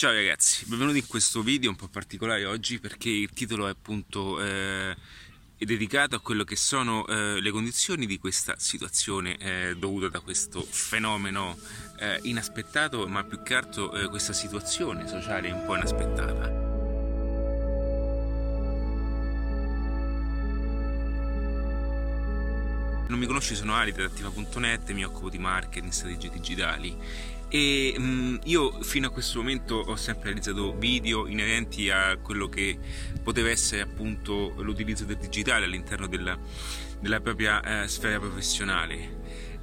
Ciao ragazzi, benvenuti in questo video un po' particolare oggi perché il titolo è appunto eh, è dedicato a quello che sono eh, le condizioni di questa situazione eh, dovuta da questo fenomeno eh, inaspettato ma più che altro eh, questa situazione sociale un po' inaspettata. non mi conosci sono Ali Adattiva.net, mi occupo di marketing, strategie digitali e mh, mm, io fino a questo momento ho sempre realizzato video inerenti a quello che poteva essere appunto l'utilizzo del digitale all'interno della, della propria eh, sfera professionale.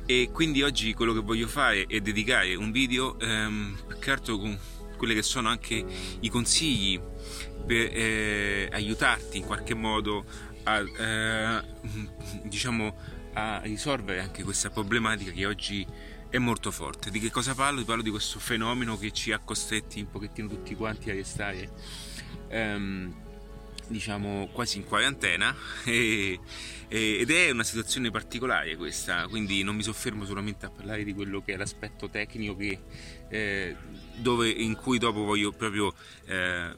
E quindi oggi quello che voglio fare è dedicare un video ehm, più che con quelli che sono anche i consigli per eh, aiutarti in qualche modo a, eh, diciamo, a risolvere anche questa problematica che oggi è molto forte. Di che cosa parlo? Parlo di questo fenomeno che ci ha costretti un pochettino tutti quanti a restare ehm, diciamo quasi in quarantena e, e, ed è una situazione particolare questa, quindi non mi soffermo solamente a parlare di quello che è l'aspetto tecnico che, eh, dove, in cui dopo voglio proprio eh,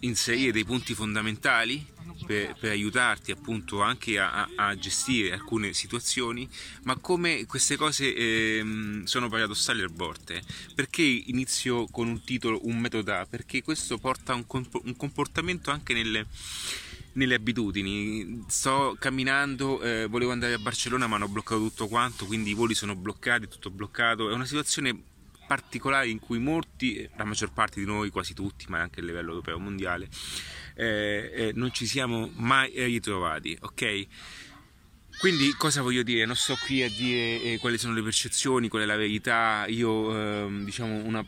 inserire dei punti fondamentali per, per aiutarti appunto anche a, a, gestire alcune situazioni, ma come queste cose eh, sono paradossali a volte. Perché inizio con un titolo, un metodo A? Perché questo porta a un, un comportamento anche nelle nelle abitudini. Sto camminando, eh, volevo andare a Barcellona ma hanno bloccato tutto quanto, quindi i voli sono bloccati, tutto bloccato. È una situazione particolare in cui molti, la maggior parte di noi, quasi tutti, ma anche a livello europeo mondiale, eh, eh, non ci siamo mai ritrovati, ok? Quindi cosa voglio dire? Non sto qui a dire eh, quali sono le percezioni, qual è la verità, io ehm, diciamo una,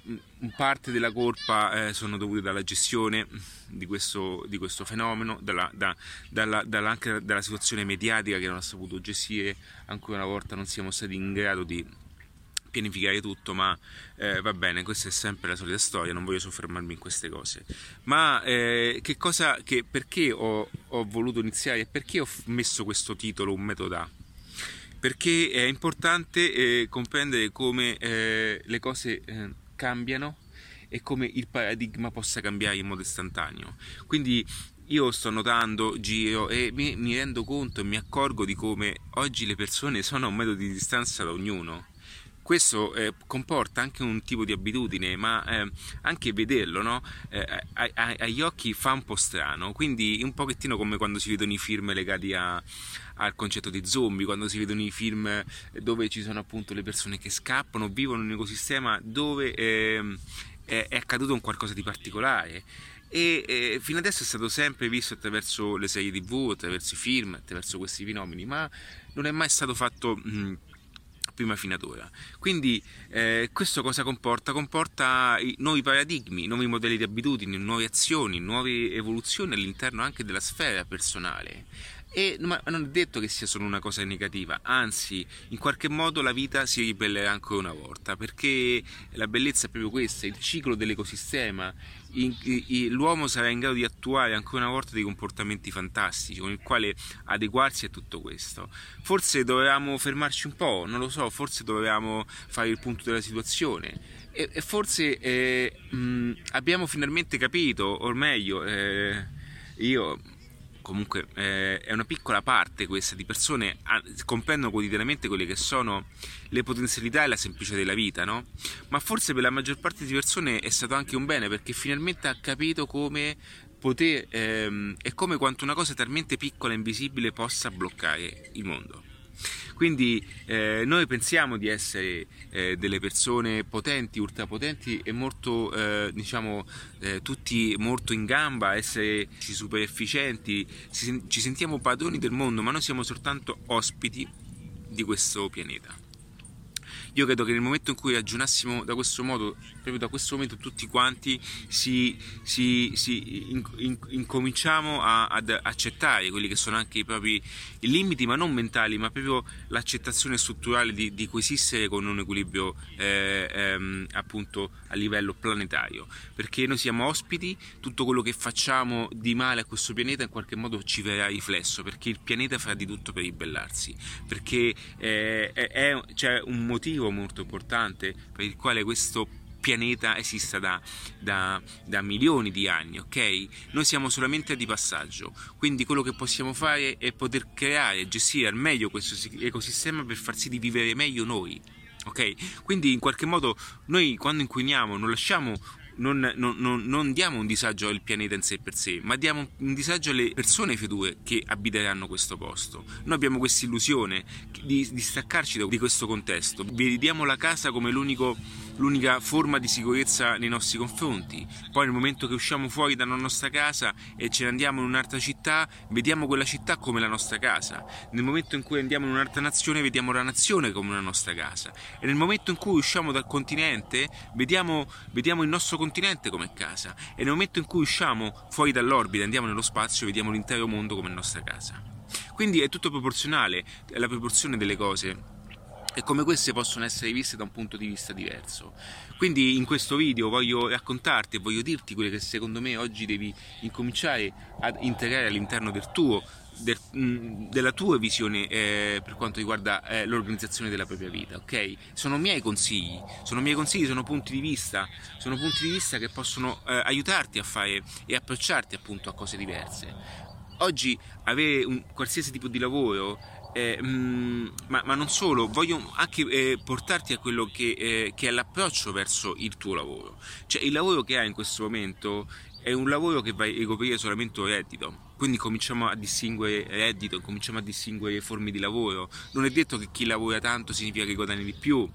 parte della colpa eh, sono dovute dalla gestione di questo, di questo fenomeno, dalla, da, dalla, dalla, anche dalla situazione mediatica che non ha saputo gestire, ancora una volta non siamo stati in grado di pianificare tutto, ma eh, va bene, questa è sempre la solita storia, non voglio soffermarmi in queste cose. Ma eh, che cosa, che, perché ho, ho, voluto iniziare e perché ho messo questo titolo, un metodo A? Perché è importante eh, comprendere come eh, le cose eh, cambiano e come il paradigma possa cambiare in modo istantaneo. Quindi io sto notando, giro e mi, mi, rendo conto e mi accorgo di come oggi le persone sono a un metro di distanza da ognuno questo eh, comporta anche un tipo di abitudine, ma eh, anche vederlo no? eh, a, a, agli occhi fa un po' strano, quindi un pochettino come quando si vedono i film legati a, al concetto di zombie, quando si vedono i film dove ci sono appunto le persone che scappano, vivono in un ecosistema dove ehm, è, è accaduto un qualcosa di particolare e eh, fino adesso è stato sempre visto attraverso le serie tv, attraverso i film, attraverso questi fenomeni, ma non è mai stato fatto mh, prima finatura. Quindi eh, questo cosa comporta? Comporta nuovi paradigmi, nuovi modelli di abitudini, nuove azioni, nuove evoluzioni all'interno anche della sfera personale. E, ma non è detto che sia solo una cosa negativa, anzi, in qualche modo la vita si ribellerà ancora una volta, perché la bellezza è proprio questa, il ciclo dell'ecosistema, in, in, l'uomo sarà in grado di attuare ancora una volta dei comportamenti fantastici, con il quale adeguarsi a tutto questo. Forse dovevamo fermarci un po', non lo so, forse dovevamo fare il punto della situazione. E, e forse eh, mh, abbiamo finalmente capito, o meglio, eh, io comunque eh, è una piccola parte questa di persone comprendono quotidianamente quelle che sono le potenzialità e la semplicità della vita, no? Ma forse per la maggior parte di persone è stato anche un bene perché finalmente ha capito come poter ehm, e come quanto una cosa talmente piccola e invisibile possa bloccare il mondo. Quindi eh, noi pensiamo di essere eh, delle persone potenti, ultrapotenti e molto, eh, diciamo, eh, tutti molto in gamba, essere super efficienti, ci sentiamo padroni del mondo, ma noi siamo soltanto ospiti di questo pianeta. Io credo che nel momento in cui ragionassimo da questo modo, proprio da questo momento tutti quanti si, si, si in, in, incominciamo a, ad accettare quelli che sono anche i propri limiti, ma non mentali, ma proprio l'accettazione strutturale di, di coesistere con un equilibrio eh, ehm, appunto a livello planetario, perché noi siamo ospiti, tutto quello che facciamo di male a questo pianeta in qualche modo ci verrà riflesso, perché il pianeta farà di tutto per ribellarsi, perché eh, è, è, c'è un motivo molto importante per il quale questo pianeta esista da, da, da, milioni di anni, ok? Noi siamo solamente di passaggio, quindi quello che possiamo fare è poter creare e gestire al meglio questo ecosistema per far sì di vivere meglio noi. Ok? Quindi in qualche modo noi quando inquiniamo non lasciamo non, non, non, non, diamo un disagio al pianeta in sé per sé, ma diamo un disagio alle persone fedue che abiteranno questo posto. Noi abbiamo questa illusione di, di staccarci da, di questo contesto, vediamo la casa come l'unico l'unica forma di sicurezza nei nostri confronti. Poi nel momento che usciamo fuori dalla nostra casa e ce ne andiamo in un'altra città, vediamo quella città come la nostra casa. Nel momento in cui andiamo in un'altra nazione, vediamo la nazione come la nostra casa. E nel momento in cui usciamo dal continente, vediamo, vediamo il nostro continente come casa. E nel momento in cui usciamo fuori dall'orbita, andiamo nello spazio, vediamo l'intero mondo come nostra casa. Quindi è tutto proporzionale, è la proporzione delle cose e come queste possono essere viste da un punto di vista diverso. Quindi in questo video voglio raccontarti e voglio dirti quelle che secondo me oggi devi incominciare ad integrare all'interno del tuo del, mm, della tua visione eh, per quanto riguarda eh, l'organizzazione della propria vita, ok? Sono miei consigli, sono miei consigli, sono punti di vista, sono punti di vista che possono eh, aiutarti a fare e approcciarti appunto a cose diverse. Oggi avere un qualsiasi tipo di lavoro eh, mh, mm, ma, ma, non solo, voglio anche eh, portarti a quello che, eh, che, è l'approccio verso il tuo lavoro. Cioè il lavoro che hai in questo momento è un lavoro che vai a ricoprire solamente reddito. Quindi cominciamo a distinguere reddito, cominciamo a distinguere forme di lavoro. Non è detto che chi lavora tanto significa che guadagna di più,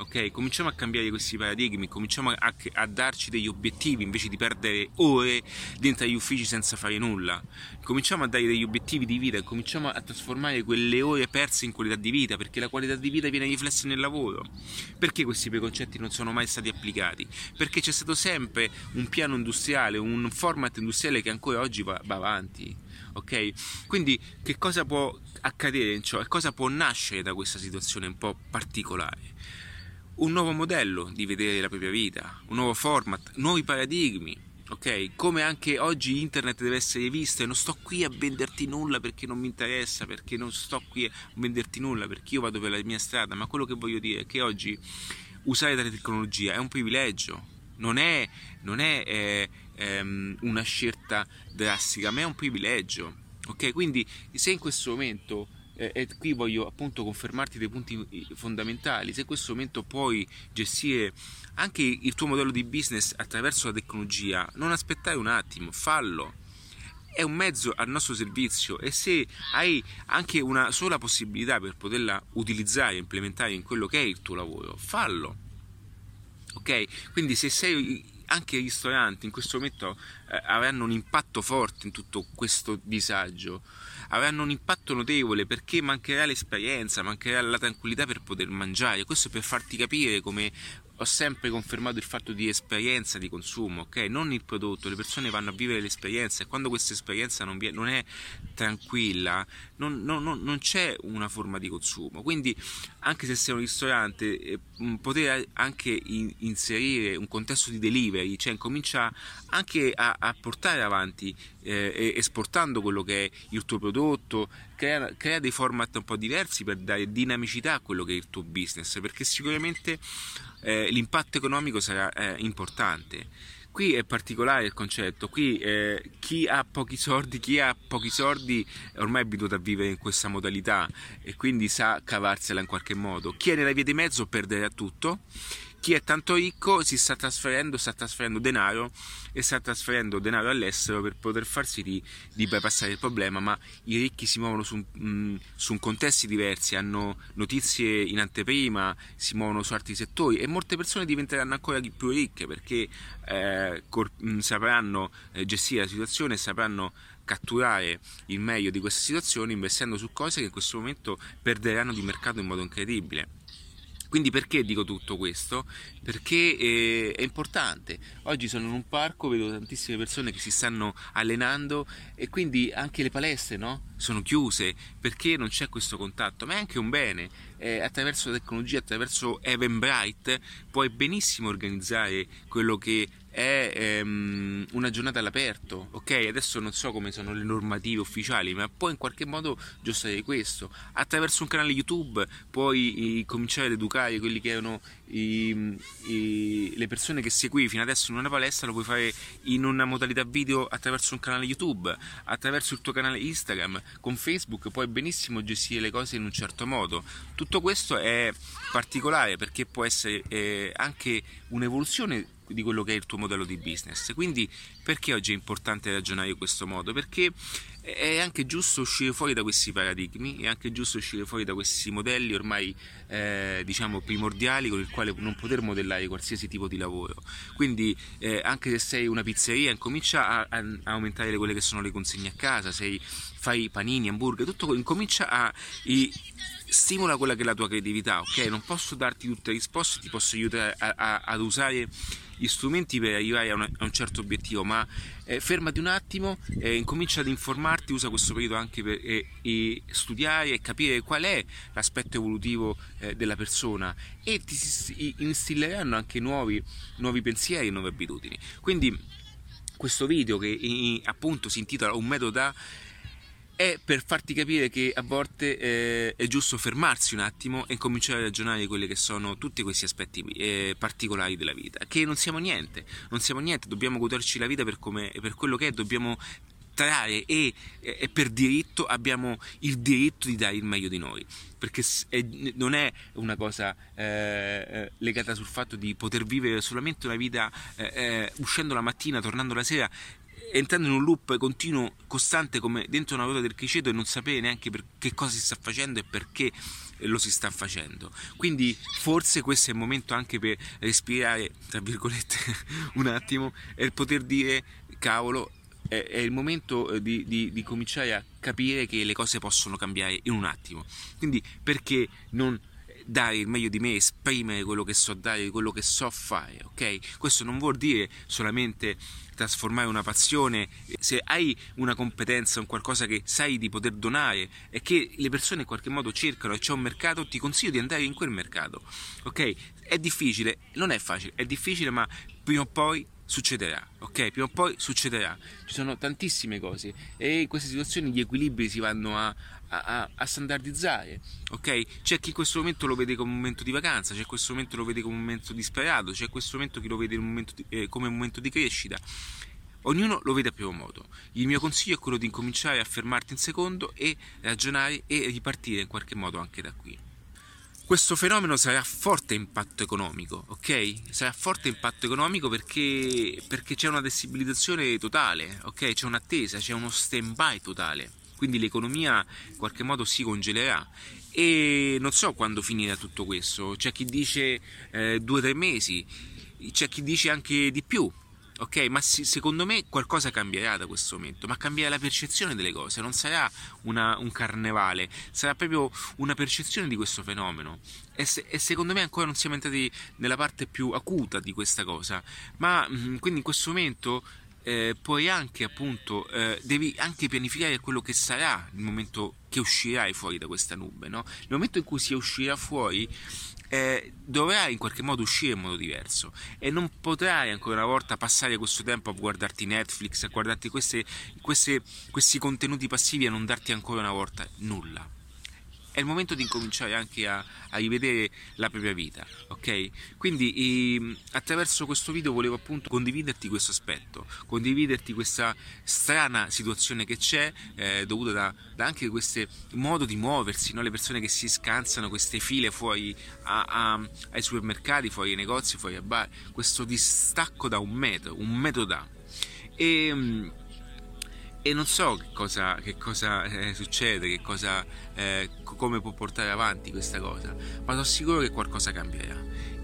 ok? Cominciamo a cambiare questi paradigmi, cominciamo a, a, darci degli obiettivi invece di perdere ore dentro agli uffici senza fare nulla. Cominciamo a dare degli obiettivi di vita, cominciamo a trasformare quelle ore perse in qualità di vita, perché la qualità di vita viene riflessa nel lavoro. Perché questi preconcetti non sono mai stati applicati? Perché c'è stato sempre un piano industriale, un format industriale che ancora oggi va, va avanti. Ok? Quindi che cosa può accadere in ciò? Cosa può nascere da questa situazione un po' particolare? Un nuovo modello di vedere la propria vita, un nuovo format, nuovi paradigmi, ok? Come anche oggi internet deve essere visto e non sto qui a venderti nulla perché non mi interessa, perché non sto qui a venderti nulla perché io vado per la mia strada, ma quello che voglio dire è che oggi usare la tecnologia è un privilegio, non è, non è eh, ehm, una scelta drastica, ma è un privilegio, ok? Quindi se in questo momento eh, e qui voglio appunto confermarti dei punti fondamentali, se in questo momento puoi gestire anche il tuo modello di business attraverso la tecnologia, non aspettare un attimo, fallo. È un mezzo al nostro servizio e se hai anche una sola possibilità per poterla utilizzare e implementare in quello che è il tuo lavoro, fallo. Ok? Quindi se sei anche i ristoranti in questo momento eh, avranno un impatto forte in tutto questo disagio avranno un impatto notevole perché mancherà l'esperienza, mancherà la tranquillità per poter mangiare. Questo per farti capire come ho sempre confermato il fatto di esperienza di consumo, ok? Non il prodotto, le persone vanno a vivere l'esperienza e quando questa esperienza non, non è tranquilla, non, non, non, c'è una forma di consumo. Quindi, anche se sei un ristorante, eh, poter anche in, inserire un contesto di delivery, cioè comincia anche a, a portare avanti eh, esportando quello che è il tuo prodotto, crea, crea, dei format un po' diversi per dare dinamicità a quello che è il tuo business, perché sicuramente eh, l'impatto economico sarà eh, importante. Qui è particolare il concetto, qui eh, chi ha pochi soldi, chi ha pochi soldi ormai è abituato a vivere in questa modalità e quindi sa cavarsela in qualche modo. Chi è nella via di mezzo perderà tutto chi è tanto ricco si sta trasferendo, sta trasferendo denaro e sta trasferendo denaro all'estero per poter far sì di, di bypassare il problema, ma i ricchi si muovono su, mm, su contesti diversi, hanno notizie in anteprima, si muovono su altri settori e molte persone diventeranno ancora più ricche perché eh, cor- mm, sapranno eh, gestire la situazione sapranno catturare il meglio di questa situazione investendo su cose che in questo momento perderanno di mercato in modo incredibile. Quindi perché dico tutto questo? Perché eh, è importante. Oggi sono in un parco, vedo tantissime persone che si stanno allenando e quindi anche le palestre no? sono chiuse perché non c'è questo contatto, ma è anche un bene eh, attraverso la tecnologia, attraverso Eventbrite, puoi benissimo organizzare quello che è ehm, una giornata all'aperto, ok? Adesso non so come sono le normative ufficiali, ma puoi in qualche modo giostrare questo. Attraverso un canale YouTube puoi i, cominciare ad educare quelli che erano i, i, le persone che seguivi fino adesso in una palestra, lo puoi fare in una modalità video attraverso un canale YouTube, attraverso il tuo canale Instagram, con Facebook puoi benissimo gestire le cose in un certo modo. Tutto questo è particolare perché può essere eh, anche un'evoluzione di quello che è il tuo modello di business. Quindi perché oggi è importante ragionare in questo modo? Perché è anche giusto uscire fuori da questi paradigmi, è anche giusto uscire fuori da questi modelli ormai eh, diciamo primordiali con il quale non poter modellare qualsiasi tipo di lavoro. Quindi eh, anche se sei una pizzeria, incomincia a, a, aumentare quelle che sono le consegne a casa, sei, fai panini, hamburger, tutto incomincia a i, stimola quella che è la tua creatività, ok? Non posso darti tutte le risposte, ti posso aiutare a, a, ad usare gli strumenti per arrivare a, una, a un certo obiettivo, ma eh, fermati un attimo, eh, incomincia ad informarti, usa questo periodo anche per eh, studiare e capire qual è l'aspetto evolutivo eh, della persona e ti instilleranno anche nuovi, nuovi pensieri e nuove abitudini. Quindi questo video che appunto si intitola Un metodo da è per farti capire che a volte eh, è giusto fermarsi un attimo e cominciare a ragionare di quelli che sono tutti questi aspetti eh, particolari della vita, che non siamo niente, non siamo niente, dobbiamo goderci la vita per, per quello che è, dobbiamo trarre e, e, per diritto abbiamo il diritto di dare il meglio di noi perché non è una cosa eh, eh, legata sul fatto di poter vivere solamente una vita eh, eh uscendo la mattina, tornando la sera entrando in un loop continuo, costante come dentro una ruota del criceto e non sapere neanche per che cosa si sta facendo e perché lo si sta facendo. Quindi forse questo è il momento anche per respirare, tra virgolette, un attimo e poter dire cavolo, è, è il momento eh, di, di, di cominciare a capire che le cose possono cambiare in un attimo. Quindi perché non dare il meglio di me, esprimere quello che so dare, quello che so fare, ok? Questo non vuol dire solamente trasformare una passione, se hai una competenza, un qualcosa che sai di poter donare e che le persone in qualche modo cercano e c'è un mercato, ti consiglio di andare in quel mercato, ok? È difficile, non è facile, è difficile ma prima o poi succederà, ok? Prima o poi succederà. Ci sono tantissime cose e in queste situazioni gli equilibri si vanno a, a, a, standardizzare, ok? C'è chi in questo momento lo vede come un momento di vacanza, c'è questo momento lo vede come un momento disperato, c'è questo momento che lo vede un di, eh, come un momento di crescita. Ognuno lo vede a proprio modo. Il mio consiglio è quello di incominciare a fermarti un secondo e ragionare e ripartire in qualche modo anche da qui questo fenomeno sarà a forte impatto economico, ok? Sarà a forte impatto economico perché, perché c'è una destabilizzazione totale, ok? C'è un'attesa, c'è uno stand-by totale, quindi l'economia in qualche modo si congelerà. E non so quando finirà tutto questo, c'è chi dice eh, due o tre mesi, c'è chi dice anche di più, ok? Ma si, secondo me qualcosa cambierà da questo momento, ma cambierà la percezione delle cose, non sarà una, un carnevale, sarà proprio una percezione di questo fenomeno. E, se, e, secondo me ancora non siamo entrati nella parte più acuta di questa cosa, ma mm, quindi in questo momento eh, puoi anche appunto, eh, devi anche pianificare quello che sarà il momento che uscirai fuori da questa nube, no? Il momento in cui si uscirà fuori eh, dovrai in qualche modo uscire in modo diverso. E non potrai ancora una volta passare questo tempo a guardarti Netflix, a guardarti queste, queste, questi contenuti passivi e non darti ancora una volta nulla è il momento di incominciare anche a, a rivedere la propria vita, ok? Quindi e, attraverso questo video volevo appunto condividerti questo aspetto, condividerti questa strana situazione che c'è eh, dovuta da, da, anche questo modo di muoversi, no? le persone che si scansano queste file fuori a, a, ai supermercati, fuori ai negozi, fuori ai bar, questo distacco da un metro, un metro da. E, e non so che cosa, che cosa eh, succede, che cosa, eh, come può portare avanti questa cosa, ma sono sicuro che qualcosa cambierà.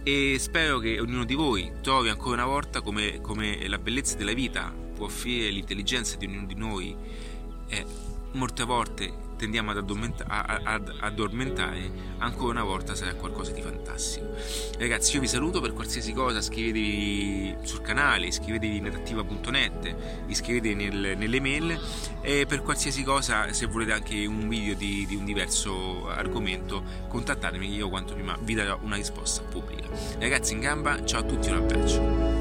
E spero che ognuno di voi trovi ancora una volta come, come la bellezza della vita può offrire l'intelligenza di ognuno di noi e molte volte tendiamo ad, ad addormentare, ancora una volta sarà qualcosa di fantastico. Ragazzi, io vi saluto per qualsiasi cosa, iscrivetevi sul canale, iscrivetevi in netattiva.net, iscrivetevi nel, nelle mail e per qualsiasi cosa, se volete anche un video di, di un diverso argomento, contattatemi, io quanto prima vi darò una risposta pubblica. Ragazzi in gamba, ciao a tutti, un abbraccio.